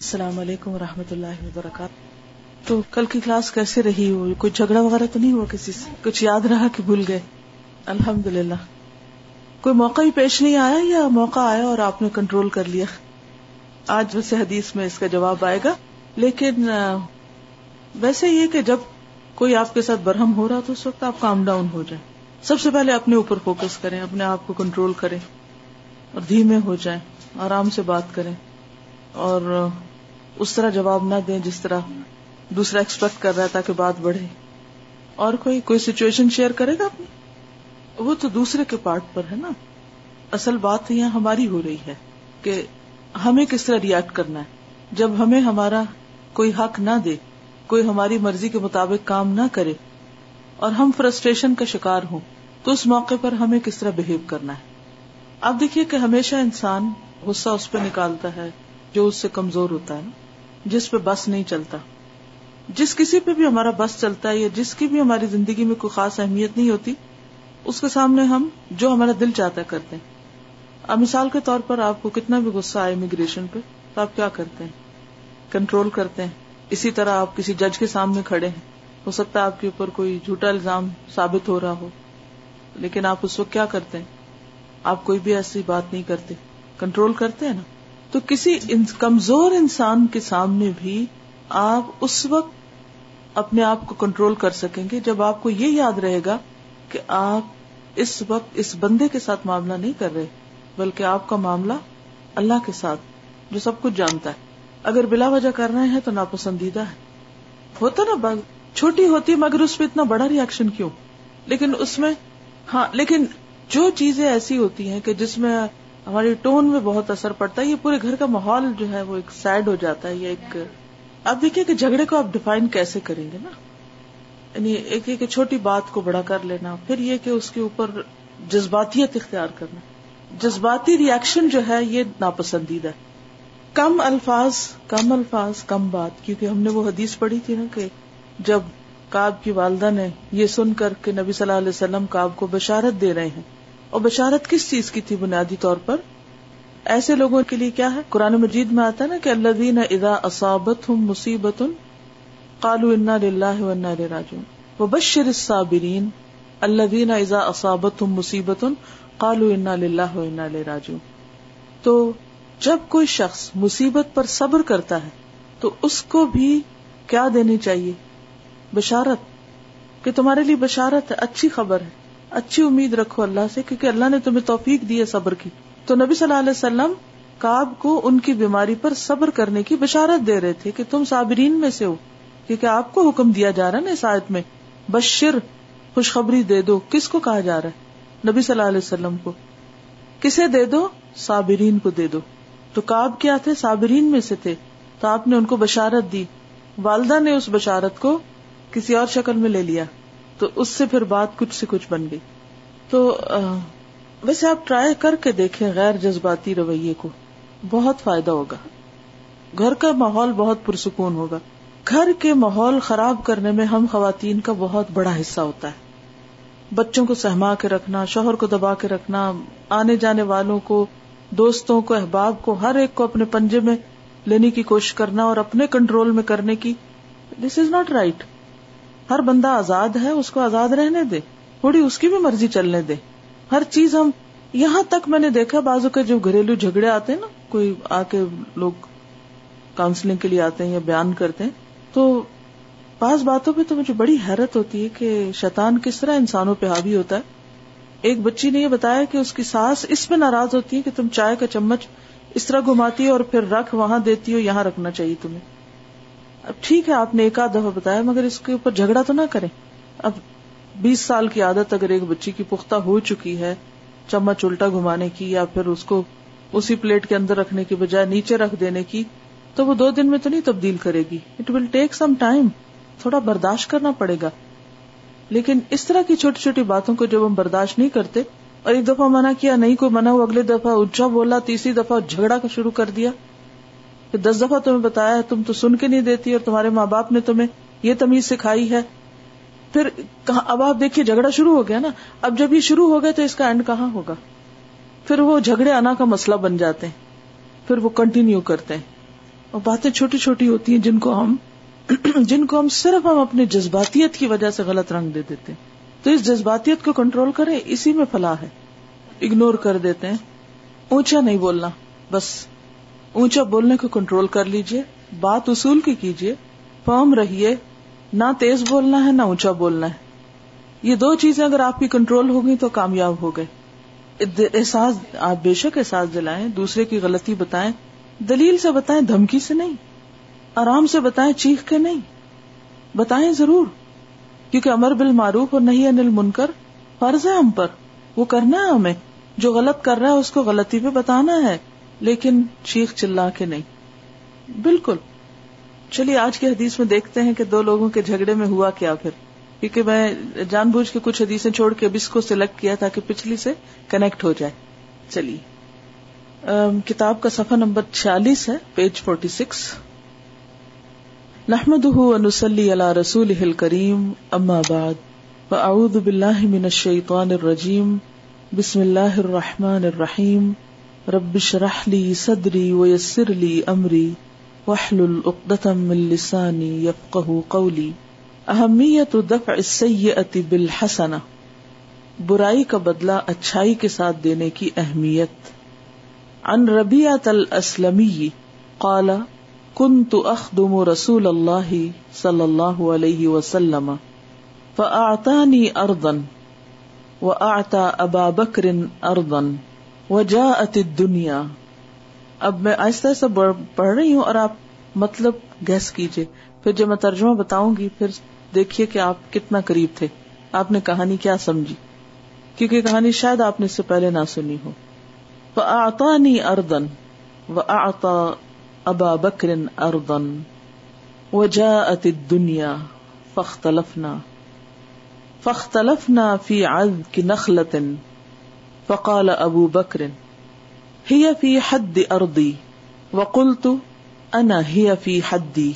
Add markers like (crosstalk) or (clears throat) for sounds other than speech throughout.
السلام علیکم و اللہ وبرکاتہ۔ تو کل کی کلاس کیسے رہی؟ ہو کوئی جھگڑا وغیرہ تو نہیں ہوا کسی سے؟ کچھ یاد رہا کہ بھول گئے؟ الحمد للہ کوئی موقع ہی پیش نہیں آیا یا موقع آیا اور آپ نے کنٹرول کر لیا؟ آج ویسے حدیث میں اس کا جواب آئے گا، لیکن ویسے یہ کہ جب کوئی آپ کے ساتھ برہم ہو رہا تو اس وقت آپ کام ڈاؤن ہو جائیں۔ سب سے پہلے اپنے اوپر فوکس کریں، اپنے آپ کو کنٹرول کریں اور دھیمے ہو جائیں، آرام سے بات کریں اور اس طرح جواب نہ دیں جس طرح دوسرا ایکسپیکٹ کر رہا ہے تاکہ بات بڑھے۔ اور کوئی کوئی سچویشن شیئر کرے گا اپنی؟ وہ تو دوسرے کے پارٹ پر ہے نا۔ اصل بات یہاں ہماری ہو رہی ہے کہ ہمیں کس طرح ریئیکٹ کرنا ہے۔ جب ہمیں ہمارا کوئی حق نہ دے، کوئی ہماری مرضی کے مطابق کام نہ کرے اور ہم فرسٹریشن کا شکار ہوں، تو اس موقع پر ہمیں کس طرح بہیو کرنا ہے۔ آپ دیکھیے کہ ہمیشہ انسان غصہ اس پہ نکالتا ہے جو اس سے کمزور ہوتا ہے نا۔ جس پہ بس نہیں چلتا۔ جس کسی پہ بھی ہمارا بس چلتا ہے یا جس کی بھی ہماری زندگی میں کوئی خاص اہمیت نہیں ہوتی، اس کے سامنے ہم جو ہمارا دل چاہتا ہے کرتے ہیں۔ اب مثال کے طور پر آپ کو کتنا بھی غصہ آئے امیگریشن پہ، تو آپ کیا کرتے ہیں؟ کنٹرول کرتے ہیں۔ اسی طرح آپ کسی جج کے سامنے کھڑے ہیں۔ ہو سکتا ہے آپ کے اوپر کوئی جھوٹا الزام ثابت ہو رہا ہو، لیکن آپ اس وقت کیا کرتے ہیں؟ آپ کوئی بھی ایسی بات نہیں کرتے۔ کنٹرول کرتے ہیں نا؟ تو کسی کمزور انسان کے سامنے بھی آپ اس وقت اپنے آپ کو کنٹرول کر سکیں گے جب آپ کو یہ یاد رہے گا کہ آپ اس وقت اس بندے کے ساتھ معاملہ نہیں کر رہے، بلکہ آپ کا معاملہ اللہ کے ساتھ، جو سب کچھ جانتا ہے۔ اگر بلا وجہ کر رہے ہیں تو ناپسندیدہ ہے۔ ہوتا نا بات چھوٹی ہوتی مگر اس پہ اتنا بڑا ریئیکشن کیوں؟ لیکن اس میں ہاں لیکن جو چیزیں ایسی ہوتی ہیں کہ جس میں ہماری ٹون میں بہت اثر پڑتا ہے، یہ پورے گھر کا ماحول جو ہے وہ ایک سیڈ ہو جاتا ہے، یا ایک اب دیکھیے کہ جھگڑے کو آپ ڈیفائن کیسے کریں گے نا؟ یعنی ایک ایک چھوٹی بات کو بڑا کر لینا، پھر یہ کہ اس کے اوپر جذباتیت اختیار کرنا۔ جذباتی ریئیکشن جو ہے، یہ ناپسندیدہ۔ کم الفاظ کم الفاظ، کم بات، کیونکہ ہم نے وہ حدیث پڑھی تھی نا کہ جب کاب کی والدہ نے یہ سن کر کے نبی صلی اللہ علیہ وسلم کاب کو بشارت دے رہے ہیں اور بشارت کس چیز کی تھی بنیادی طور پر؟ ایسے لوگوں کے لیے کیا ہے؟ قرآن مجید میں آتا ہے نا کہ اللہ دین ادا اسابت ہوں مصیبت کالو انا لاہ راجو و بشر صابرین اللہ دین ازا اسابت ہوں مصیبت کالو انا لاہ راجو تو جب کوئی شخص مصیبت پر صبر کرتا ہے تو اس کو بھی کیا دینی چاہیے؟ بشارت۔ کہ تمہارے لیے بشارت ہے، اچھی خبر ہے۔ اچھی امید رکھو اللہ سے کیونکہ اللہ نے تمہیں توفیق دی ہے صبر کی۔ تو نبی صلی اللہ علیہ وسلم کاب کو ان کی بیماری پر صبر کرنے کی بشارت دے رہے تھے کہ تم صابرین میں سے ہو، کیونکہ آپ کو حکم دیا جا رہا ہے نا اس آیت میں، بشر خوشخبری دے دو، کس کو کہا جا رہا ہے؟ نبی صلی اللہ علیہ وسلم کو۔ کسے دے دو؟ صابرین کو دے دو۔ تو کاب کیا تھے؟ صابرین میں سے تھے۔ تو آپ نے ان کو بشارت دی۔ والدہ نے اس بشارت کو کسی اور شکل میں لے لیا۔ تو اس سے پھر بات کچھ سے کچھ بن گئی۔ تو ویسے آپ ٹرائی کر کے دیکھیں غیر جذباتی رویے کو۔ بہت فائدہ ہوگا۔ گھر کا ماحول بہت پرسکون ہوگا۔ گھر کے ماحول خراب کرنے میں ہم خواتین کا بہت بڑا حصہ ہوتا ہے۔ بچوں کو سہما کے رکھنا، شوہر کو دبا کے رکھنا، آنے جانے والوں کو، دوستوں کو، احباب کو، ہر ایک کو اپنے پنجے میں لینے کی کوشش کرنا اور اپنے کنٹرول میں کرنے کی۔ دس از ناٹ رائٹ ہر بندہ آزاد ہے، اس کو آزاد رہنے دے۔ تھوڑی اس کی بھی مرضی چلنے دے۔ ہر چیز ہم، یہاں تک میں نے دیکھا بازو کے جو گھریلو جھگڑے آتے ہیں نا، کوئی آ کے لوگ کاؤنسلنگ کے لیے آتے ہیں یا بیان کرتے ہیں، تو بعض باتوں پہ تو مجھے بڑی حیرت ہوتی ہے کہ شیطان کس طرح انسانوں پہ حاوی ہوتا ہے۔ ایک بچی نے یہ بتایا کہ اس کی ساس اس پہ ناراض ہوتی ہے کہ تم چائے کا چمچ اس طرح گھماتی ہو اور پھر رکھ وہاں دیتی ہو، یہاں رکھنا چاہیے تمہیں۔ اب ٹھیک ہے، آپ نے ایک آدھ دفعہ بتایا، مگر اس کے اوپر جھگڑا تو نہ کریں۔ اب بیس سال کی عادت اگر ایک بچی کی پختہ ہو چکی ہے، چمچ الٹا گھمانے کی یا پھر اس کو اسی پلیٹ کے اندر رکھنے کی بجائے نیچے رکھ دینے کی، تو وہ دو دن میں تو نہیں تبدیل کرے گی۔ It will take some time تھوڑا برداشت کرنا پڑے گا۔ لیکن اس طرح کی چھوٹی چھوٹی باتوں کو جب ہم برداشت نہیں کرتے، اور ایک دفعہ منع کیا، نہیں، کوئی منع ہو، اگلے دفعہ اچھا بولا، تیسری دفعہ جھگڑا کا شروع کر دیا دس دفعہ تمہیں بتایا تم تو سن کے نہیں دیتی اور تمہارے ماں باپ نے تمہیں یہ تمیز سکھائی ہے۔ پھر اب آپ دیکھیے، جھگڑا شروع ہو گیا نا۔ اب جب یہ شروع ہو گیا تو اس کا اینڈ کہاں ہوگا؟ پھر وہ جھگڑے آنا کا مسئلہ بن جاتے ہیں۔ پھر وہ کنٹینیو کرتے ہیں۔ اور باتیں چھوٹی چھوٹی ہوتی ہیں جن کو ہم (clears throat) جن کو ہم صرف ہم اپنے جذباتیت کی وجہ سے غلط رنگ دے دیتے ہیں۔ تو اس جذباتیت کو کنٹرول کریں اسی میں فلاح ہے۔ اگنور کر دیتے ہیں۔ اونچا نہیں بولنا، بس۔ اونچا بولنے کو کنٹرول کر لیجیے، بات اصول کی کیجیے فرم رہیے، نہ تیز بولنا ہے، نہ اونچا بولنا ہے۔ یہ دو چیزیں اگر آپ کی کنٹرول ہوگی تو کامیاب ہو گئے۔ احساس، آپ بے شک احساس دلائیں، دوسرے کی غلطی بتائیں۔ دلیل سے بتائیں دھمکی سے نہیں، آرام سے بتائیں چیخ کے نہیں۔ بتائیں ضرور، کیونکہ امر بل معروف اور نہیں انل منکر فرض ہے ہم پر۔ وہ کرنا ہے ہمیں، جو غلط کر رہا ہے اس کو غلطی پہ بتانا ہے۔ لیکن چیخ چلا کے نہیں۔ بالکل۔ چلیے، آج کی حدیث میں دیکھتے ہیں کہ دو لوگوں کے جھگڑے میں ہوا کیا پھر۔ کیونکہ میں جان بوجھ کے کچھ حدیثیں چھوڑ کے اب اس کو سلیکٹ کیا تاکہ پچھلی سے کنیکٹ ہو جائے۔ چلیے۔ کتاب کا صفحہ نمبر چھیالیس ہے، پیج فورٹی سکس نحمد ونسلی علی رسول کریم اما بعد۔ فاعوذ باللہ من الشیطان الرجیم، بسم اللہ الرحمن الرحیم۔ رب اشرح صدری ویسر لی امری واحلل عقدة من لسانی قولی اہمیت دفع السیئت بالحسنہ برائی کا بدلہ اچھائی کے ساتھ دینے کی اہمیت. عن ربیعت الاسلمی قال كنت اخدم رسول اللہ صلی اللہ علیہ وسلم، فاعطانی ارضا واعطى ابا بکر ارضا. وجاءت الدنیا اب میں آہستہ آہستہ پڑھ رہی ہوں اور آپ مطلب گیس کیجیے۔ پھر جب میں ترجمہ بتاؤں گی، پھر دیکھیے کہ آپ کتنا قریب تھے۔ آپ نے کہانی کیا سمجھی؟ کیونکہ کہانی شاید آپ نے اس سے پہلے نہ سنی ہو۔ وہ اردن و آتا ابا بکرن اردن و جا ات دنیا فختلفنا فختلفنا فی عد کی نخلتن فقال ابو بکرن ہی فی حد اردی وقلت، انا ہی فی حدی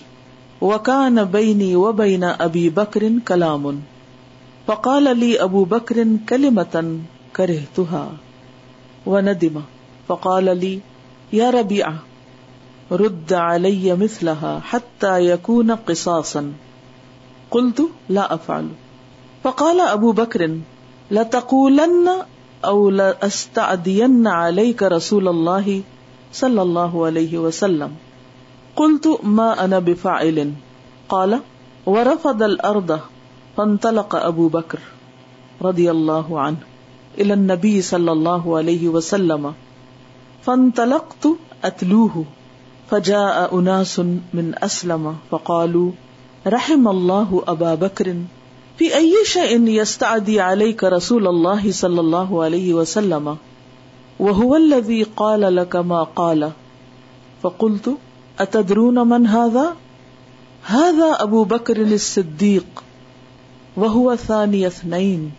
وکان بینی و بین ابی بکر کلام۔ فقال علی ابو بکر کلمتن کرے تہا و ندم فقال علی یا ربیع رد علی مثلها حتى يكون قصاصا قلت، لا افعل فقال ابو بکر، لتقولن او لاستعدين عليك رسول الله صلى الله عليه وسلم. قلت، ما انا بفاعل. قال، ورفض الارض فانطلق ابو بکر رضی اللہ عنہ الى النبي صلی اللہ علیہ وسلم. فانطلقت اتلوه فجاء اناس من اسلم فقالوا، رحم الله ابا بکر في اي شيء يستعدي عليك رسول الله صلى الله عليه وسلم وهو الذي قال لك ما قال فقلت اتدرون من هذا؟ هذا ابو بکر الصدیق وهو ثاني اثنين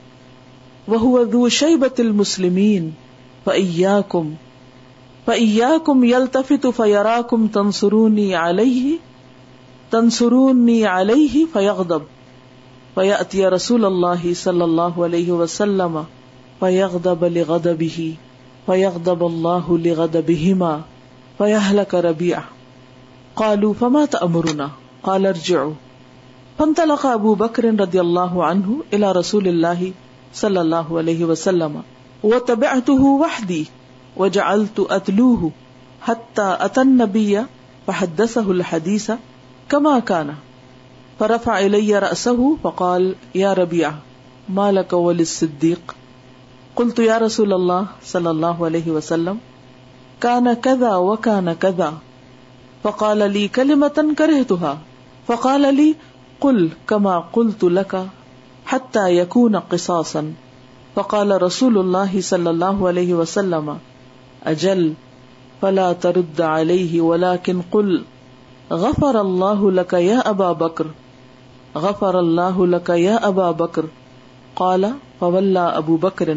وهو ذو شيبة المسلمين فإياكم فإياكم يلتفت فيراكم تنصروني عليه تنصروني عليه فيغضب فيأتي رسول الله صلى الله عليه وسلم فيغضب لغضبه فيغضب الله لغضبهما فيهلك ربيعه قالوا فما تأمرنا؟ قال ارجعوا. فانطلق ابو بکر رضی اللہ عنہ الى رسول اللہ صلی اللہ علیہ وسلم. وتبعته وحدي وجعلت اتلوه حتى اتى النبي فحدثه الحديث كما كان. فرفع الي رأسه فقال، يا ربيع، ما لك وللصديق? قلت، يا رسول الله صلى الله عليه وسلم، كان كذا وكان كذا. فقال علی کل متن کرے فقال علی کل کما کل تلکا حتى يكون قصاصا. فقال رسول الله صلى الله عليه وسلم اجل فلا ترد عليه، ولكن قل، غفر الله لك يا ابا بکر غفر الله لك يا ابا بکر قال فولى ابو بکر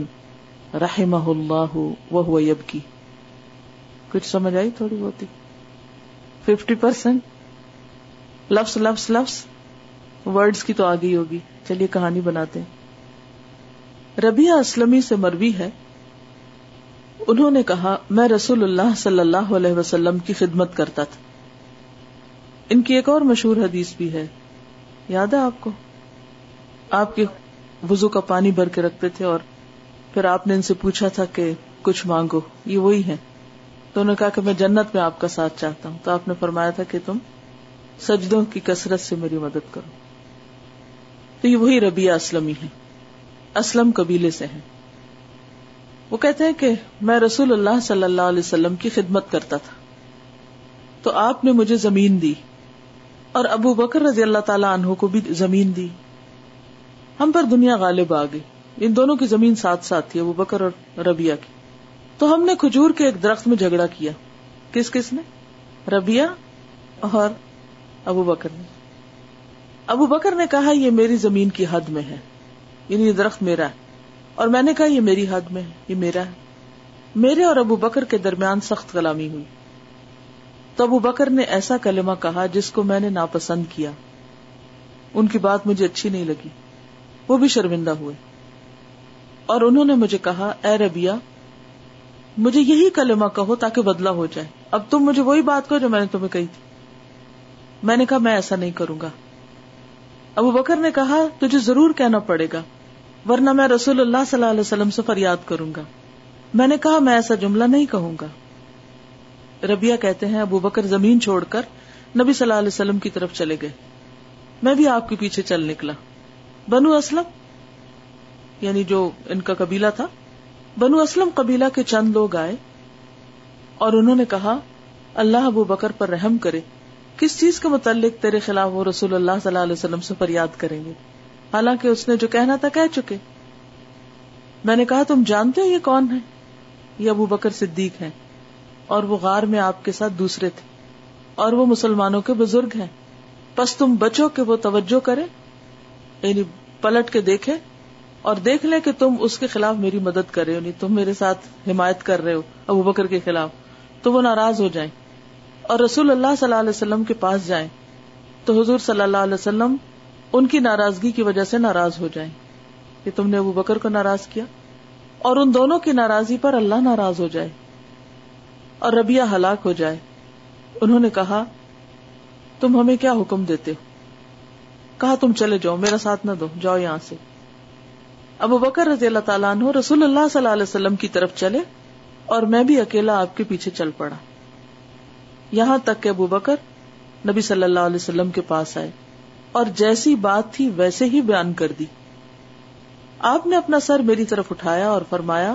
رحمه الله وهو يبكي کچھ سمجھ آئی تھوڑی بہت ففٹی پرسینٹ لفظ لفظ لفظ ورڈز کی تو آگے ہوگی چلیے کہانی بناتے ہیں ربیہ اسلمی سے مروی ہے انہوں نے کہا میں رسول اللہ صلی اللہ علیہ وسلم کی خدمت کرتا تھا ان کی ایک اور مشہور حدیث بھی ہے یاد ہے آپ کو؟ آپ کے وزو کا پانی بھر کے رکھتے تھے اور پھر آپ نے ان سے پوچھا تھا کہ کچھ مانگو، یہ وہی ہے تو انہوں نے کہا کہ میں جنت میں آپ کا ساتھ چاہتا ہوں۔ تو آپ نے فرمایا تھا کہ تم سجدوں کی کثرت سے میری مدد کرو۔ تو یہ وہی ربیہ اسلمی ہے اسلم قبیلے سے ہیں۔ وہ کہتے ہیں کہ میں رسول اللہ صلی اللہ علیہ وسلم کی خدمت کرتا تھا۔ تو آپ نے مجھے زمین دی۔ اور ابو بکر رضی اللہ تعالیٰ عنہ کو بھی زمین دی۔ ہم پر دنیا غالب آ گئی۔ ان دونوں کی زمین ساتھ ساتھ تھی، ابو بکر اور ربیہ کی۔ تو ہم نے کھجور کے ایک درخت میں جھگڑا کیا۔ کس کس نے؟ ربیہ اور ابو بکر نے۔ ابو بکر نے کہا، یہ میری زمین کی حد میں ہے۔ یعنی یہ درخت میرا ہے۔ اور میں نے کہا، یہ میری حد میں ہے، یہ میرا ہے۔ میرے اور ابو بکر کے درمیان سخت کلامی ہوئی۔ تو ابو بکر نے ایسا کلمہ کہا جس کو میں نے ناپسند کیا۔ ان کی بات مجھے اچھی نہیں لگی۔ وہ بھی شرمندہ ہوئے۔ اور انہوں نے مجھے کہا، اے ربیا مجھے یہی کلمہ کہو تاکہ بدلا ہو جائے۔ اب تم مجھے وہی بات کہو جو میں نے تمہیں کہی تھی۔ میں نے کہا، میں ایسا نہیں کروں گا۔ ابو بکر نے کہا، تجھے ضرور کہنا پڑے گا، ورنہ میں رسول اللہ صلی اللہ علیہ وسلم سے فریاد کروں گا۔ میں نے کہا، میں ایسا جملہ نہیں کہوں گا۔ ربیہ کہتے ہیں، ابو بکر زمین چھوڑ کر نبی صلی اللہ علیہ وسلم کی طرف چلے گئے۔ میں بھی آپ کے پیچھے چل نکلا۔ بنو اسلم یعنی جو ان کا قبیلہ تھا، بنو اسلم قبیلہ کے چند لوگ آئے اور انہوں نے کہا، اللہ ابو بکر پر رحم کرے، کس چیز کے متعلق تیرے خلاف وہ رسول اللہ صلی اللہ علیہ وسلم سے فریاد کریں گے؟ حالانکہ اس نے جو کہنا تھا، کہہ چکے۔ میں نے کہا، تم جانتے ہو یہ کون ہے؟ یہ ابو بکر صدیق ہے اور وہ غار میں آپ کے ساتھ دوسرے تھے اور وہ مسلمانوں کے بزرگ ہیں۔ بس تم بچو کہ وہ توجہ کرے یعنی پلٹ کے دیکھے اور دیکھ لیں کہ تم اس کے خلاف میری مدد کر رہے ہو نہیں تم میرے ساتھ حمایت کر رہے ہو ابو بکر کے خلاف۔ تو وہ ناراض ہو جائیں اور رسول اللہ صلی اللہ علیہ وسلم کے پاس جائیں۔ تو حضور صلی اللہ علیہ وسلم ان کی ناراضگی کی وجہ سے ناراض ہو جائیں۔ کہ تم نے ابو بکر کو ناراض کیا اور ان دونوں کی ناراضی پر اللہ ناراض ہو جائے۔ اور ربیہ ہلاک ہو جائے۔ انہوں نے کہا، تم ہمیں کیا حکم دیتے ہو؟ کہا، تم چلے جاؤ، میرا ساتھ نہ دو، جاؤ یہاں سے۔ ابو بکر رضی اللہ تعالیٰ عنہ رسول اللہ صلی اللہ علیہ وسلم کی طرف چلے اور میں بھی اکیلا آپ کے پیچھے چل پڑا۔ یہاں تک کہ ابو بکر نبی صلی اللہ علیہ وسلم کے پاس آئے اور جیسی بات تھی ویسے ہی بیان کر دی۔ آپ نے اپنا سر میری طرف اٹھایا اور فرمایا،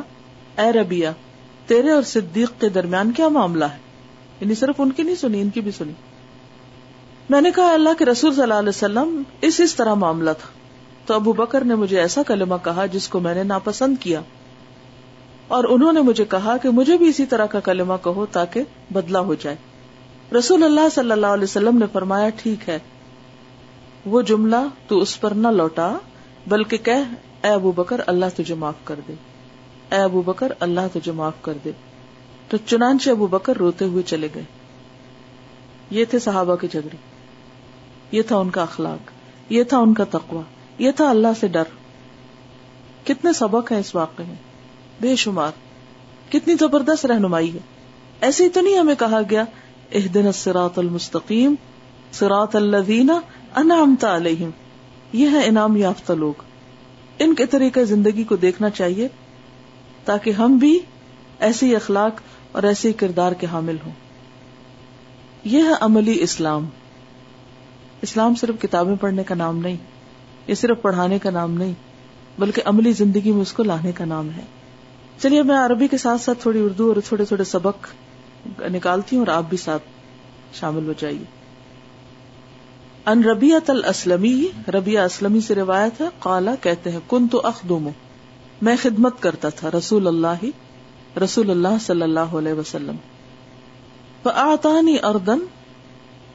اے ربیہ تیرے اور صدیق کے درمیان کیا معاملہ ہے؟ یعنی صرف ان کی نہیں سنی، ان کی بھی سنی۔ میں نے کہا، اللہ کے رسول صلی اللہ علیہ وسلم اس اس طرح معاملہ تھا۔ تو ابو بکر نے مجھے ایسا کلمہ کہا جس کو میں نے ناپسند کیا۔ اور انہوں نے مجھے کہا کہ مجھے بھی اسی طرح کا کلمہ کہو تاکہ بدلا ہو جائے۔ رسول اللہ صلی اللہ علیہ وسلم نے فرمایا، ٹھیک ہے۔ وہ جملہ تو اس پر نہ لوٹا، بلکہ کہہ، اے ابو بکر، اللہ تجھے معاف کر دے۔ اے ابو بکر، اللہ تجھے معاف کر دے۔ تو چنانچہ ابو بکر روتے ہوئے چلے گئے۔ یہ تھے صحابہ کے جھگڑے۔ یہ تھا ان کا اخلاق۔ یہ تھا ان کا تقوی۔ یہ تھا اللہ سے ڈر۔ کتنے سبق ہیں اس واقعے میں۔ بے شمار۔ کتنی زبردست رہنمائی ہے۔ ایسے ہی تو نہیں ہمیں کہا گیا اح دن سراط المستقیم سراط اللہ انعمت علیہم۔ یہ ہے انعام یافتہ لوگ۔ ان کے طریقے زندگی کو دیکھنا چاہیے۔ تاکہ ہم بھی ایسی اخلاق اور ایسے کردار کے حامل ہوں۔ یہ ہے عملی اسلام۔ اسلام صرف کتابیں پڑھنے کا نام نہیں، یہ صرف پڑھانے کا نام نہیں، بلکہ عملی زندگی میں اس کو لانے کا نام ہے۔ چلیے، میں عربی کے ساتھ ساتھ تھوڑی اردو اور تھوڑے تھوڑے سبق نکالتی ہوں اور آپ بھی ساتھ شامل ہو جائیے۔ ان ربیت الاسلمی ربیہ اسلمی سے روایت ہے، قالا کہتے ہیں کن تو اخدوم میں خدمت کرتا تھا رسول اللہ رسول اللہ صلی اللہ علیہ وسلم۔ آتانی اردن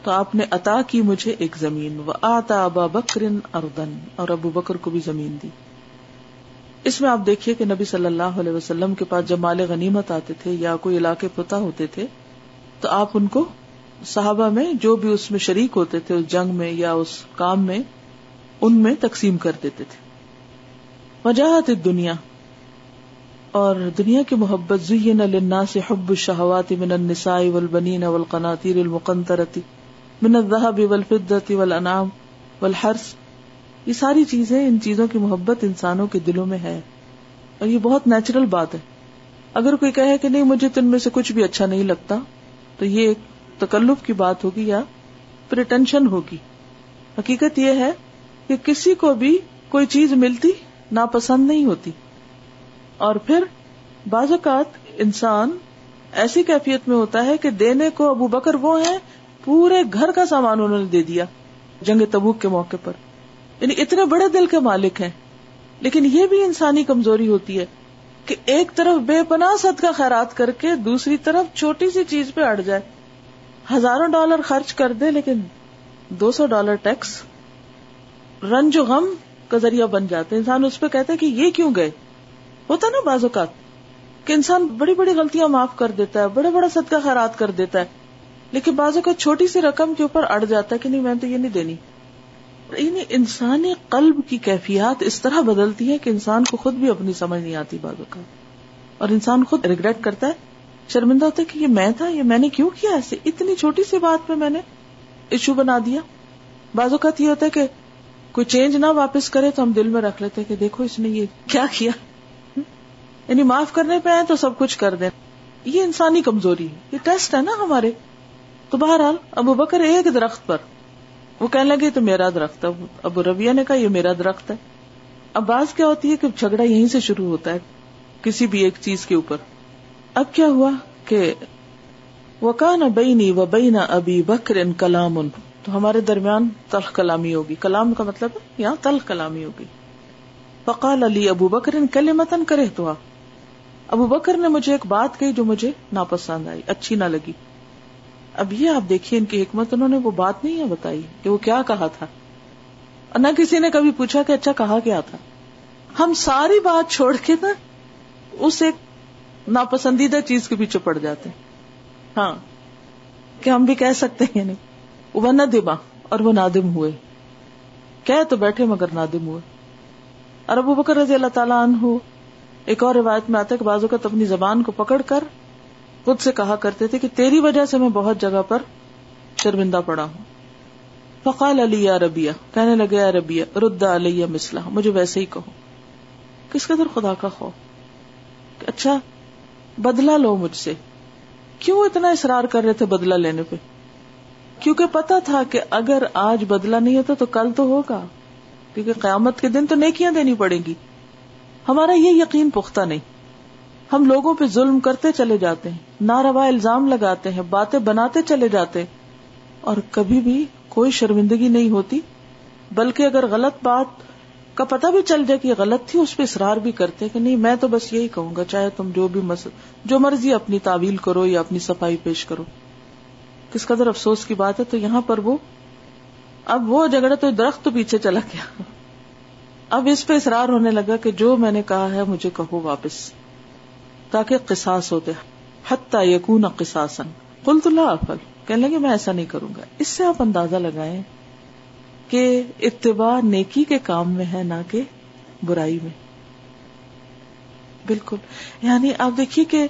تو آپ نے عطا کی مجھے ایک زمین۔ وہ آتا ابا بکر اردن اور ابو بکر کو بھی زمین دی۔ اس میں آپ دیکھیے کہ نبی صلی اللہ علیہ وسلم کے پاس جب مال غنیمت آتے تھے یا کوئی علاقے پتہ ہوتے تھے، تو آپ ان کو صحابہ میں جو بھی اس میں شریک ہوتے تھے، اس جنگ میں یا اس کام میں، ان میں تقسیم کر دیتے تھے۔ وجاہت دنیا اور دنیا کی محبت زین للناس حب الشہوات من النساء والبنین والقناطیر المقنطرتی من الذهب والفضة والانعام والحرس یہ ساری چیزیں ان چیزوں کی محبت انسانوں کے دلوں میں ہے۔ اور یہ بہت نیچرل بات ہے۔ اگر کوئی کہے کہ نہیں، مجھے تن میں سے کچھ بھی اچھا نہیں لگتا، تو یہ ایک تکلف کی بات ہوگی یا پریٹینشن ہوگی۔ حقیقت یہ ہے کہ کسی کو بھی کوئی چیز ملتی ناپسند نہیں ہوتی۔ اور پھر بعض اوقات انسان ایسی کیفیت میں ہوتا ہے کہ دینے کو ابو بکر وہ ہے پورے گھر کا سامان انہوں نے دے دیا جنگ تبوک کے موقع پر۔ یعنی اتنے بڑے دل کے مالک ہیں۔ لیکن یہ بھی انسانی کمزوری ہوتی ہے کہ ایک طرف بے پناہ صدقہ کا خیرات کر کے دوسری طرف چھوٹی سی چیز پہ اڑ جائے۔ ہزاروں ڈالر خرچ کر دے، لیکن دو سو ڈالر ٹیکس۔ رنج و غم کا ذریعہ بن جاتے ہیں۔ انسان اس پہ کہتا ہے کہ یہ کیوں گئے؟ ہوتا نا بعض اوقات کہ انسان بڑی بڑی غلطیاں معاف کر دیتا ہے، بڑے بڑا صدقہ خیرات کر دیتا ہے، لیکن بعض اوقات چھوٹی سی رقم کے اوپر اڑ جاتا ہے کہ نہیں، میں تو یہ نہیں دینی۔ یعنی انسانی قلب کی کیفیات اس طرح بدلتی ہے کہ انسان کو خود بھی اپنی سمجھ نہیں آتی بعض اوقات۔ اور انسان خود ریگریٹ کرتا ہے، شرمندہ ہوتا ہے کہ یہ میں تھا، یہ میں نے کیوں کیا ایسے؟ اتنی چھوٹی سی بات پہ میں نے ایشو بنا دیا۔ بعض اوقات یہ ہوتا ہے کہ کوئی چینج نہ واپس کرے تو ہم دل میں رکھ لیتے کہ دیکھو اس نے یہ کیا کیا۔ یعنی معاف کرنے پہ آئے تو سب کچھ کر دیں۔ یہ انسانی کمزوری ہے۔ یہ ٹیسٹ ہے نا ہمارے۔ تو بہرحال ابو بکر ایک درخت پر۔ وہ کہنے لگے تو میرا درخت ہے۔ ابو ربیہ نے کہا، یہ میرا درخت ہے۔ اب بات کیا ہوتی ہے کہ جھگڑا یہیں سے شروع ہوتا ہے، کسی بھی ایک چیز کے اوپر۔ اب کیا ہوا کہ وکان بینی و بین ابی بکر ان کلام۔ تو ہمارے درمیان تلخ کلامی ہوگی۔ کلام کا مطلب یہاں تلخ کلامی ہوگی۔ فقال علی ابو بکر ان کل متن کرے تو ابو بکر نے مجھے ایک بات کہی جو مجھے ناپسند آئی، اچھی نہ لگی۔ اب یہ آپ دیکھیے، ان کی حکمت انہوں نے وہ بات نہیں ہے بتائی کہ وہ کیا کہا تھا۔ اور نہ کسی نے کبھی پوچھا کہ اچھا کہا کیا تھا۔ ہم ساری بات چھوڑ کے نا اس ایک ناپسندیدہ چیز کے پیچھے پڑ جاتے ہیں۔ ہاں کہ ہم بھی کہہ سکتے ہیں۔ نہیں وہ نہ دما اور وہ نادم ہوئے۔ کہ تو بیٹھے مگر نادم ہوئے۔ اور ابو بکر رضی اللہ تعالیٰ عنہ ایک اور روایت میں آتا ہے کہ بازو کا اپنی زبان کو پکڑ کر خود سے کہا کرتے تھے کہ تیری وجہ سے میں بہت جگہ پر شرمندہ پڑا ہوں۔ فقال علی یا ربیہ، کہنے لگے یا ربیہ ردا علیہ مسلح مجھے ویسے ہی کہو۔ کس قدر خدا کا خوف۔ اچھا بدلا لو مجھ سے۔ کیوں اتنا اصرار کر رہے تھے بدلا لینے پہ؟ کیونکہ پتا تھا کہ اگر آج بدلا نہیں ہوتا تو کل تو ہوگا۔ کیونکہ قیامت کے دن تو نیکیاں دینی پڑیں گی۔ ہمارا یہ یقین پختہ نہیں۔ ہم لوگوں پہ ظلم کرتے چلے جاتے ہیں، ناروا الزام لگاتے ہیں، باتیں بناتے چلے جاتے اور کبھی بھی کوئی شرمندگی نہیں ہوتی، بلکہ اگر غلط بات کا پتا بھی چل جائے کہ غلط تھی، اس پہ اصرار بھی کرتے کہ نہیں، میں تو بس یہی کہوں گا، چاہے تم جو بھی مس... جو مرضی اپنی تعویل کرو یا اپنی صفائی پیش کرو۔ کس قدر افسوس کی بات ہے، تو یہاں پر وہ، اب وہ جھگڑا تو درخت تو پیچھے چلا گیا۔ اب اس پہ اصرار ہونے لگا کہ جو میں نے کہا ہے مجھے کہو واپس۔ تاکہ قصاص ہوتے، حتیٰ یقون قصاصن قلت لا افل کہنے لگے میں ایسا نہیں کروں گا۔ اس سے آپ اندازہ لگائیں کہ اتباع نیکی کے کام میں ہے، نہ کہ برائی میں۔ بالکل۔ یعنی آپ دیکھیے کہ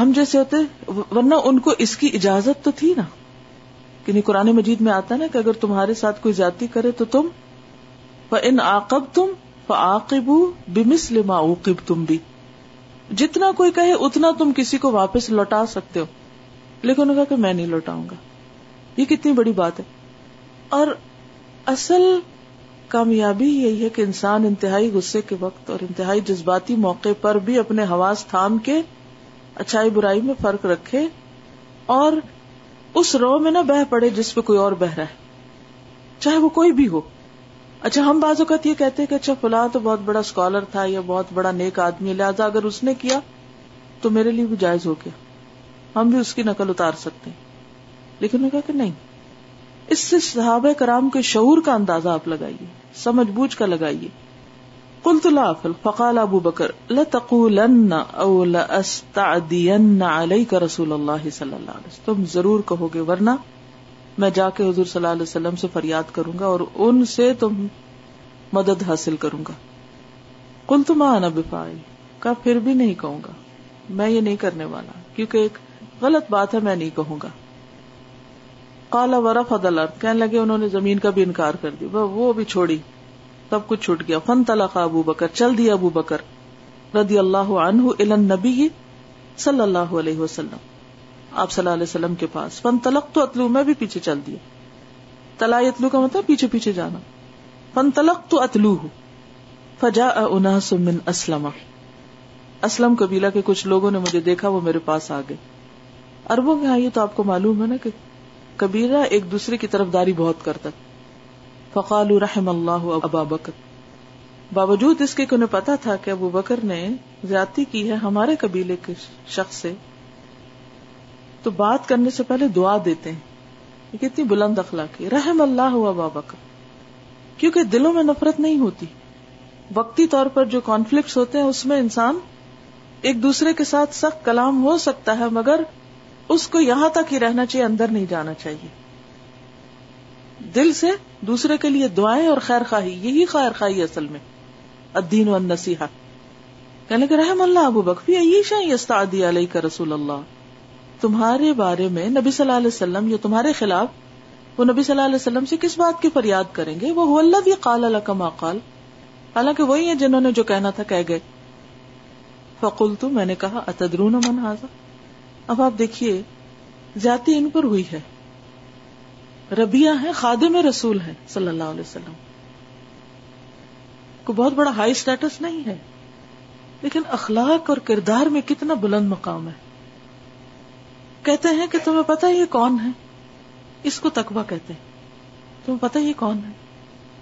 ہم جیسے ہوتے ورنہ ان کو اس کی اجازت تو تھی نا۔ کہ قرآن مجید میں آتا نا کہ اگر تمہارے ساتھ کوئی زیادتی کرے تو تم ان آقب تم فعاقبو بمثل ما عوقب تم بھی جتنا کوئی کہے، اتنا تم کسی کو واپس لوٹا سکتے ہو۔ لیکن انہوں نے کہا کہ میں نہیں لوٹاؤں گا۔ یہ کتنی بڑی بات ہے۔ اور اصل کامیابی یہی ہے کہ انسان انتہائی غصے کے وقت اور انتہائی جذباتی موقع پر بھی اپنے حواس تھام کے اچھائی برائی میں فرق رکھے اور اس رو میں نہ بہ پڑے جس پہ کوئی اور بہ رہا ہے۔ چاہے وہ کوئی بھی ہو۔ اچھا ہم بعض اوقات یہ کہتے کہ اچھا فلاں تو بہت بڑا اسکالر تھا یا بہت بڑا نیک آدمی، لہٰذا اگر اس نے کیا تو میرے لیے بھی جائز ہو گیا۔ ہم بھی اس کی نقل اتار سکتے لیکن کہا کہ نہیں۔ اس سے صحابہ کرام کے شعور کا اندازہ آپ لگائیے، سمجھ بوجھ کا لگائیے۔ کل تو لافل فقال ابو بکر، لتقولن او لاستعدین علیک رسول اللہ صلی اللہ علیہ وسلم، تم ضرور کہو گے، ورنہ میں جا کے حضور صلی اللہ علیہ وسلم سے فریاد کروں گا اور ان سے تم مدد حاصل کروں گا۔ کل تم آنا بفائی کا پھر بھی نہیں کہوں گا، میں یہ نہیں کرنے والا، کیونکہ ایک غلط بات ہے، میں نہیں کہوں گا۔ کالا ورف کہنے لگے، انہوں نے زمین کا بھی انکار کر دیا، وہ بھی چھوڑی۔ سب کچھ چھوٹ گیا۔ فن طلق ابو بکر، چل دیا ابو بکر رضی اللہ عنہ الن نبی صلی اللہ علیہ وسلم، آپ صلی اللہ علیہ وسلم کے پاس۔ فن تلق تو اتلو میں بھی پیچھے چل دیا۔ تلا اتلو کا مطلب پیچھے پیچھے جانا۔ فن تلق تو اتلو فجا اناس من اسلم۔ اسلم قبیلہ کے کچھ لوگوں نے مجھے دیکھا، وہ میرے پاس آ گئے۔ اربوں میں آئیے تو آپ کو معلوم ہے نا کہ کبیرہ ایک دوسرے کی طرف داری بہت کرتا فقال رحم اللہ ابا بکر۔ باوجود اس کے انہیں پتا تھا کہ ابو بکر نے زیادتی کی ہے ہمارے قبیلے کے شخص سے، تو بات کرنے سے پہلے دعا دیتے ہیں۔ یہ کتنی بلند اخلاقی رحم اللہ ابا بکر۔ کیونکہ دلوں میں نفرت نہیں ہوتی۔ وقتی طور پر جو کانفلکٹ ہوتے ہیں، اس میں انسان ایک دوسرے کے ساتھ سخت کلام ہو سکتا ہے، مگر اس کو یہاں تک ہی رہنا چاہیے، اندر نہیں جانا چاہیے۔ دل سے دوسرے کے لیے دعائیں اور خیر خواہی، یہی خیر خواہی اصل میں۔ الدین و نصیحا کہنے کہ رحم اللہ، ابو بکفی عیشا استعدی علیہ کا رسول اللہ۔ تمہارے بارے میں نبی صلی اللہ علیہ وسلم یا تمہارے خلاف وہ نبی صلی اللہ علیہ وسلم سے کس بات کی فریاد کریں گے؟ وہ اللہ بھی قال اللہ کا ماقال حالانکہ وہی ہیں جنہوں نے جو کہنا تھا کہہ گئے۔ فقول تو میں نے کہا، اتدرون من حاضر اب آپ دیکھیے زیادتی ان پر ہوئی ہے۔ ربیہ ہے، خادم رسول ہے، صلی اللہ علیہ وسلم۔ کو بہت بڑا ہائی اسٹیٹس نہیں ہے، لیکن اخلاق اور کردار میں کتنا بلند مقام ہے۔ کہتے ہیں کہ تمہیں پتا یہ کون ہے؟ اس کو تقوا کہتے ہیں۔ تمہیں پتا یہ کون ہے؟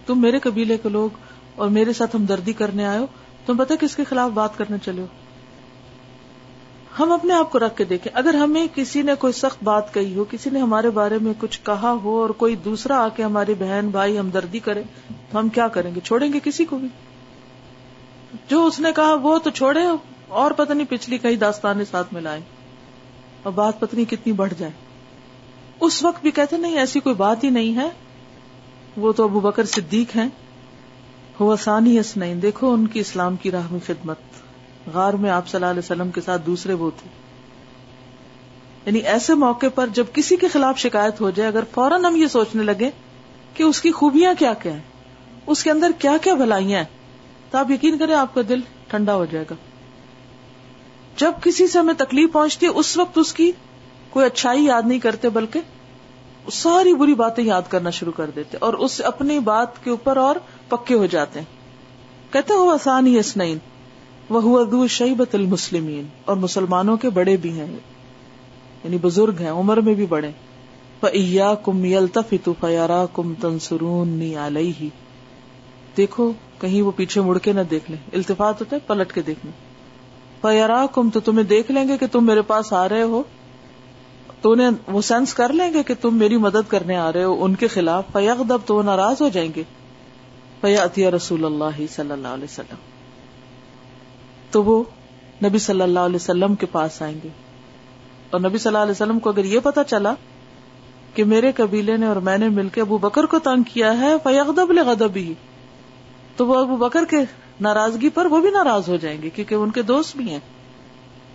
تم میرے قبیلے کے لوگ اور میرے ساتھ ہمدردی کرنے آئے ہو تم پتا کس کے خلاف بات کرنے چلے ہو؟ ہم اپنے آپ کو رکھ کے دیکھیں۔ اگر ہمیں کسی نے کوئی سخت بات کہی ہو، کسی نے ہمارے بارے میں کچھ کہا ہو اور کوئی دوسرا آ کے ہماری بہن بھائی ہمدردی کرے، تو ہم کیا کریں گے؟ چھوڑیں گے کسی کو بھی؟ جو اس نے کہا وہ تو چھوڑے، اور پتہ نہیں پچھلی کئی داستانیں ساتھ میں لائیں۔ اور بات پتنی کتنی بڑھ جائے۔ اس وقت بھی کہتے نہیں، ایسی کوئی بات ہی نہیں ہے۔ وہ تو ابو بکر صدیق ہیں۔ ہوا ثانی اس نہیں دیکھو ان کی اسلام کی راہ میں خدمت۔ غار میں آپ صلی اللہ علیہ وسلم کے ساتھ دوسرے وہ تھے۔ یعنی ایسے موقع پر جب کسی کے خلاف شکایت ہو جائے، اگر فوراً ہم یہ سوچنے لگے کہ اس کی خوبیاں کیا کیا ہیں، اس کے اندر کیا کیا بھلائیاں ہیں، تو آپ یقین کریں آپ کا دل ٹھنڈا ہو جائے گا۔ جب کسی سے ہمیں تکلیف پہنچتی ہے اس وقت اس کی کوئی اچھائی یاد نہیں کرتے، بلکہ ساری بری باتیں یاد کرنا شروع کر دیتے اور اس اپنی بات کے اوپر اور پکے ہو جاتے ہیں۔ کہتے ہو آسان ہی اسنعین وہ دو شیبت المسلمین اور مسلمانوں کے بڑے بھی ہیں یعنی بزرگ ہیں، عمر میں بھی بڑے۔ فیا کم یلتفت فیارا کم تنسرون علیہ دیکھو، کہیں وہ پیچھے مڑ کے نہ دیکھ لیں۔ التفات ہوتا ہے، پلٹ کے دیکھنے فیارا کم تو تمہیں دیکھ لیں گے کہ تم میرے پاس آ رہے ہو۔ تو انہیں وہ سینس کر لیں گے کہ تم میری مدد کرنے آ رہے ہو، ان کے خلاف۔ فیق دب تو وہ ناراض ہو جائیں گے۔ فیا عطیہ رسول اللہ صلی اللہ علیہ وسلم۔ تو وہ نبی صلی اللہ علیہ وسلم کے پاس آئیں گے۔ اور نبی صلی اللہ علیہ وسلم کو اگر یہ پتا چلا کہ میرے قبیلے نے اور میں نے مل کے ابو بکر کو تنگ کیا ہے فیغدب لغدب ہی تو وہ ابو بکر کے ناراضگی پر وہ بھی ناراض ہو جائیں گے کیونکہ ان کے دوست بھی ہیں۔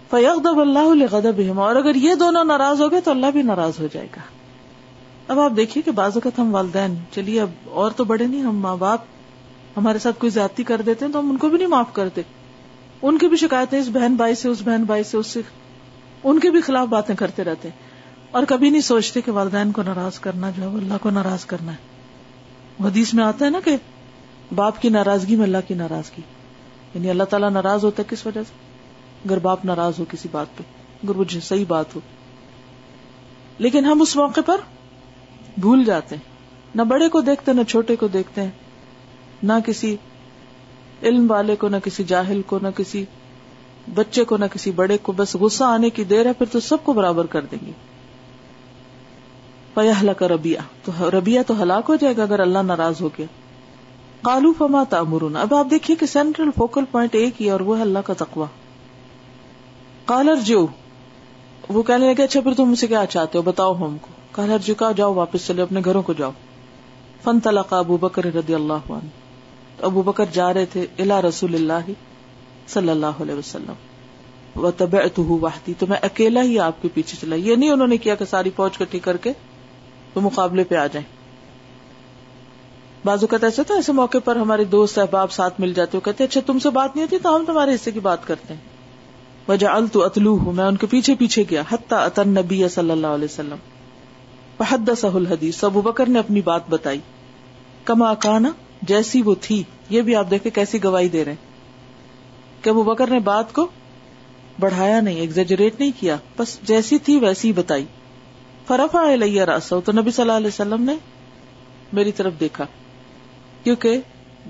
فیغدب اللہ لغدب اور اگر یہ دونوں ناراض ہو گئے تو اللہ بھی ناراض ہو جائے گا۔ اب آپ دیکھیے کہ بعض اوقات ہم والدین، چلیے اب اور تو بڑے نہیں، ہم ماں باپ ہمارے ساتھ کوئی زیادتی کر دیتے ہیں تو ہم ان کو بھی نہیں معاف کرتے۔ ان کی بھی شکایتیں اس بہن بھائی سے، اس بہن بھائی سے، اس سے۔ ان کے بھی خلاف باتیں کرتے رہتے۔ اور کبھی نہیں سوچتے کہ والدین کو ناراض کرنا جو ہے، وہ اللہ کو ناراض کرنا ہے۔ حدیث میں آتا ہے نا کہ باپ کی ناراضگی میں اللہ کی ناراضگی۔ یعنی اللہ تعالیٰ ناراض ہوتا ہے کس وجہ سے؟ اگر باپ ناراض ہو کسی بات پہ، اگر وہ صحیح بات ہو۔ لیکن ہم اس موقع پر بھول جاتے ہیں۔ نہ بڑے کو دیکھتے، نہ چھوٹے کو دیکھتے ہیں۔ نہ کسی علم والے کو نہ کسی جاہل کو نہ کسی بچے کو نہ کسی بڑے کو، بس غصہ آنے کی دیر ہے، پھر تو سب کو برابر کر دیں گے۔ پیا کا ربیا تو ربیا تو ہلاک ہو جائے گا اگر اللہ ناراض ہو گیا۔ کالو فما تامرون اب آپ دیکھیے کہ سینٹرل فوکل پوائنٹ ایک ہی اور وہ ہے اللہ کا تقوا کالر جو وہ کہنے لگے اچھا پھر تم مجھ سے کیا چاہتے ہو؟ بتاؤ ہم کو۔ کالر جو کہا جاؤ واپس چلے، اپنے گھروں کو جاؤ۔ فن طلق ابو بکر رضی اللہ عنہ۔ ابو بکر جا رہے تھے الا رسول اللہ صلی اللہ علیہ وسلم وہ طبع تو میں اکیلا ہی آپ کے پیچھے چلا۔ یہ نہیں انہوں نے کیا کہ ساری فوج کٹھی کر کے وہ مقابلے پہ آ جائیں۔ بازو کا ایسا تھا ایسے موقع پر ہمارے دوست احباب ساتھ مل جاتے وہ کہتے اچھا تم سے بات نہیں ہوتی تو ہم تمہارے حصے کی بات کرتے ہیں۔ وجہ التو اتلو ہوں میں ان کے پیچھے پیچھے گیا، حتیٰ اتن نبی صلی اللہ علیہ وسلم۔ بحد سہل حدیث ابو بکر نے اپنی بات بتائی۔ کما کانا جیسی وہ تھی، یہ بھی آپ دیکھے کیسی گواہی دے رہے کہ ابو بکر نے بات کو بڑھایا نہیں ایگزیجریٹ نہیں کیا، بس جیسی تھی ویسی ہی بتائی۔ فرفا علیہ راسو تو نبی صلی اللہ علیہ وسلم نے میری طرف دیکھا۔ کیونکہ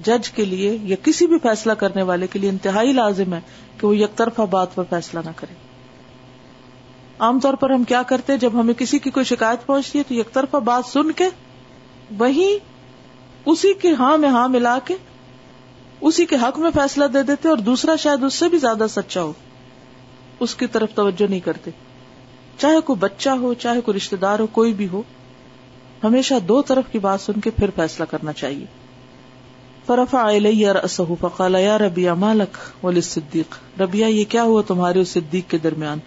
جج کے لیے یا کسی بھی فیصلہ کرنے والے کے لیے انتہائی لازم ہے کہ وہ یک طرفہ بات پر فیصلہ نہ کرے۔ عام طور پر ہم کیا کرتے جب ہمیں کسی کی کوئی شکایت پہنچتی ہے تو یک طرفہ بات سن کے وہی اسی کے ہاں میں ہاں ملا کے اسی کے حق میں فیصلہ دے دیتے اور دوسرا شاید اس سے بھی زیادہ سچا ہو۔ اس کی طرف توجہ نہیں کرتے۔ چاہے کوئی بچہ ہو، چاہے کوئی رشتے دار ہو، کوئی بھی ہو، ہمیشہ دو طرف کی بات سن کے پھر فیصلہ کرنا چاہیے۔ فرفا فقال یا ربیا مالک ولی صدیق ربیا یہ کیا ہوا تمہارے صدیق کے درمیان؟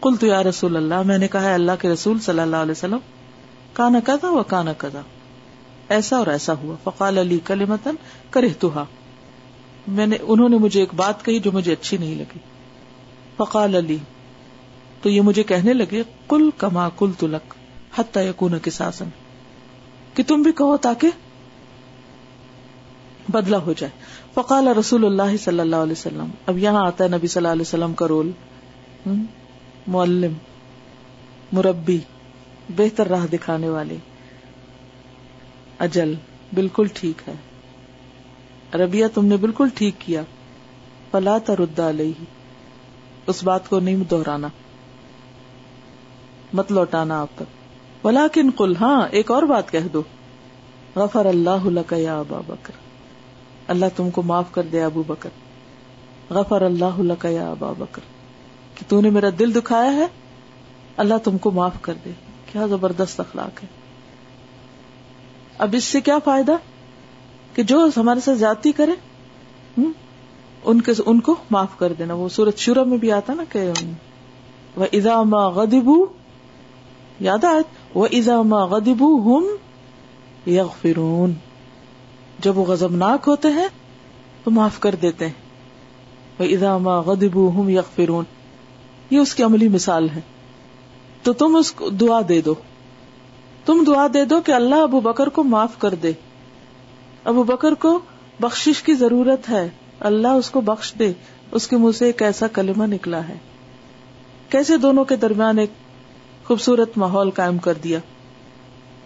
کل تو یا رسول اللہ، میں نے کہا اللہ کے رسول صلی اللہ علیہ وسلم، کانا کدا و کانا کدا ایسا اور ایسا ہوا۔ فقال علی کل متن کرے میں نے انہوں نے مجھے ایک بات کہی جو مجھے اچھی نہیں لگی۔ فقال علی تو یہ مجھے کہنے لگے کل کما کل تلک حت یقون کے ساسن کہ تم بھی کہو تاکہ بدلا ہو جائے۔ فقال رسول اللہ صلی اللہ علیہ وسلم۔ اب یہاں آتا ہے نبی صلی اللہ علیہ وسلم کا رول۔ معلم، مربی، بہتر راہ دکھانے والے۔ اجل، بالکل ٹھیک ہے۔ ربیہ تم نے بالکل ٹھیک کیا۔ پلا تردا علیہ۔ اس بات کو نہیں دہرانا۔ مت لوٹانا آپ تک۔ بلا کن کل ہاں ایک اور بات کہہ دو۔ غفر اللہ یا ابا بکر۔ اللہ تم کو معاف کر دے، ابو بکر۔ غفر اللہ یا ابا بکر۔ کہ تو نے میرا دل دکھایا ہے، اللہ تم کو معاف کر دے۔ کیا زبردست اخلاق ہے۔ اب اس سے کیا فائدہ کہ جو ہمارے ساتھ زیادتی کرے ان کے، ان کو معاف کر دینا۔ وہ سورت شورہ میں بھی آتا نا کہ وہ ازاما غدبو یاد آئے وہ ازاما غدبو ہم یغفرون جب وہ غزبناک ہوتے ہیں، تو معاف کر دیتے ہیں۔ وہ ازاما غدبو ہم یغفرون یہ اس کی عملی مثال ہے۔ تو تم اس کو دعا دے دو۔ تم دعا دے دو کہ اللہ ابو بکر کو معاف کر دے۔ ابو بکر کو بخش کی ضرورت ہے۔ اللہ اس کو بخش دے۔ اس کے منہ سے ایک ایسا کلمہ نکلا ہے۔ کیسے دونوں کے درمیان ایک خوبصورت ماحول قائم کر دیا۔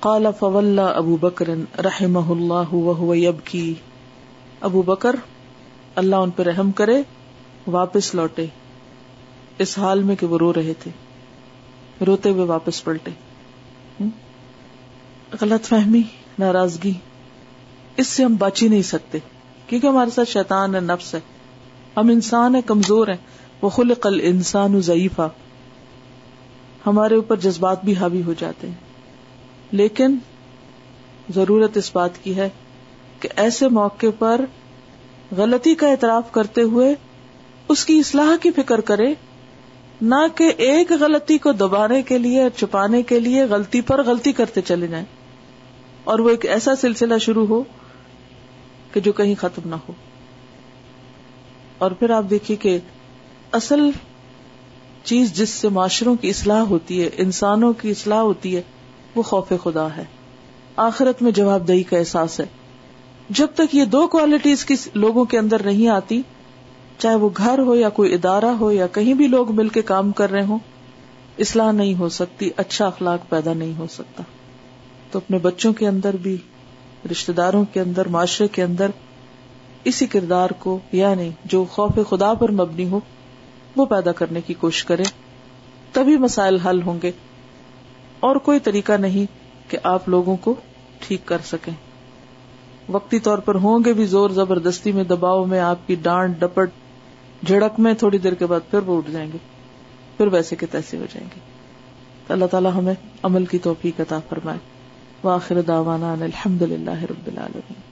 قال فول ابو بکر رحم اللہ یب کی ابو بکر، اللہ ان پہ رحم کرے، واپس لوٹے۔ اس حال میں کہ وہ رو رہے تھے۔ روتے ہوئے واپس پلٹے۔ غلط فہمی، ناراضگی، اس سے ہم بچ ہی نہیں سکتے، کیونکہ ہمارے ساتھ شیطان ہے، نفس ہے۔ ہم انسان ہے کمزور ہیں۔ وہ خلق الانسان ضعیفہ ہمارے اوپر جذبات بھی حاوی ہو جاتے ہیں۔ لیکن ضرورت اس بات کی ہے کہ ایسے موقع پر غلطی کا اعتراف کرتے ہوئے اس کی اصلاح کی فکر کرے، نہ کہ ایک غلطی کو دبانے کے لیے چھپانے کے لیے، غلطی پر غلطی کرتے چلے جائیں۔ اور وہ ایک ایسا سلسلہ شروع ہو کہ جو کہیں ختم نہ ہو۔ اور پھر آپ دیکھیے کہ اصل چیز جس سے معاشروں کی اصلاح ہوتی ہے، انسانوں کی اصلاح ہوتی ہے، وہ خوف خدا ہے۔ آخرت میں جواب دہی کا احساس ہے۔ جب تک یہ دو کوالٹیز کی لوگوں کے اندر نہیں آتی، چاہے وہ گھر ہو یا کوئی ادارہ ہو یا کہیں بھی لوگ مل کے کام کر رہے ہوں، اصلاح نہیں ہو سکتی اچھا اخلاق پیدا نہیں ہو سکتا۔ تو اپنے بچوں کے اندر بھی رشتے داروں کے اندر، معاشرے کے اندر اسی کردار کو یعنی جو خوف خدا پر مبنی ہو، وہ پیدا کرنے کی کوشش کرے تبھی مسائل حل ہوں گے۔ اور کوئی طریقہ نہیں کہ آپ لوگوں کو ٹھیک کر سکیں۔ وقتی طور پر ہوں گے بھی زور زبردستی میں، دباؤ میں، آپ کی ڈانٹ، ڈپٹ، جھڑک میں تھوڑی دیر کے بعد پھر وہ اٹھ جائیں گے۔ پھر ویسے کے تیسے ہو جائیں گے۔ اللہ تعالیٰ ہمیں عمل کی توفیق عطا فرمائے۔ واخر دعوانا الحمد للہ رب العالمین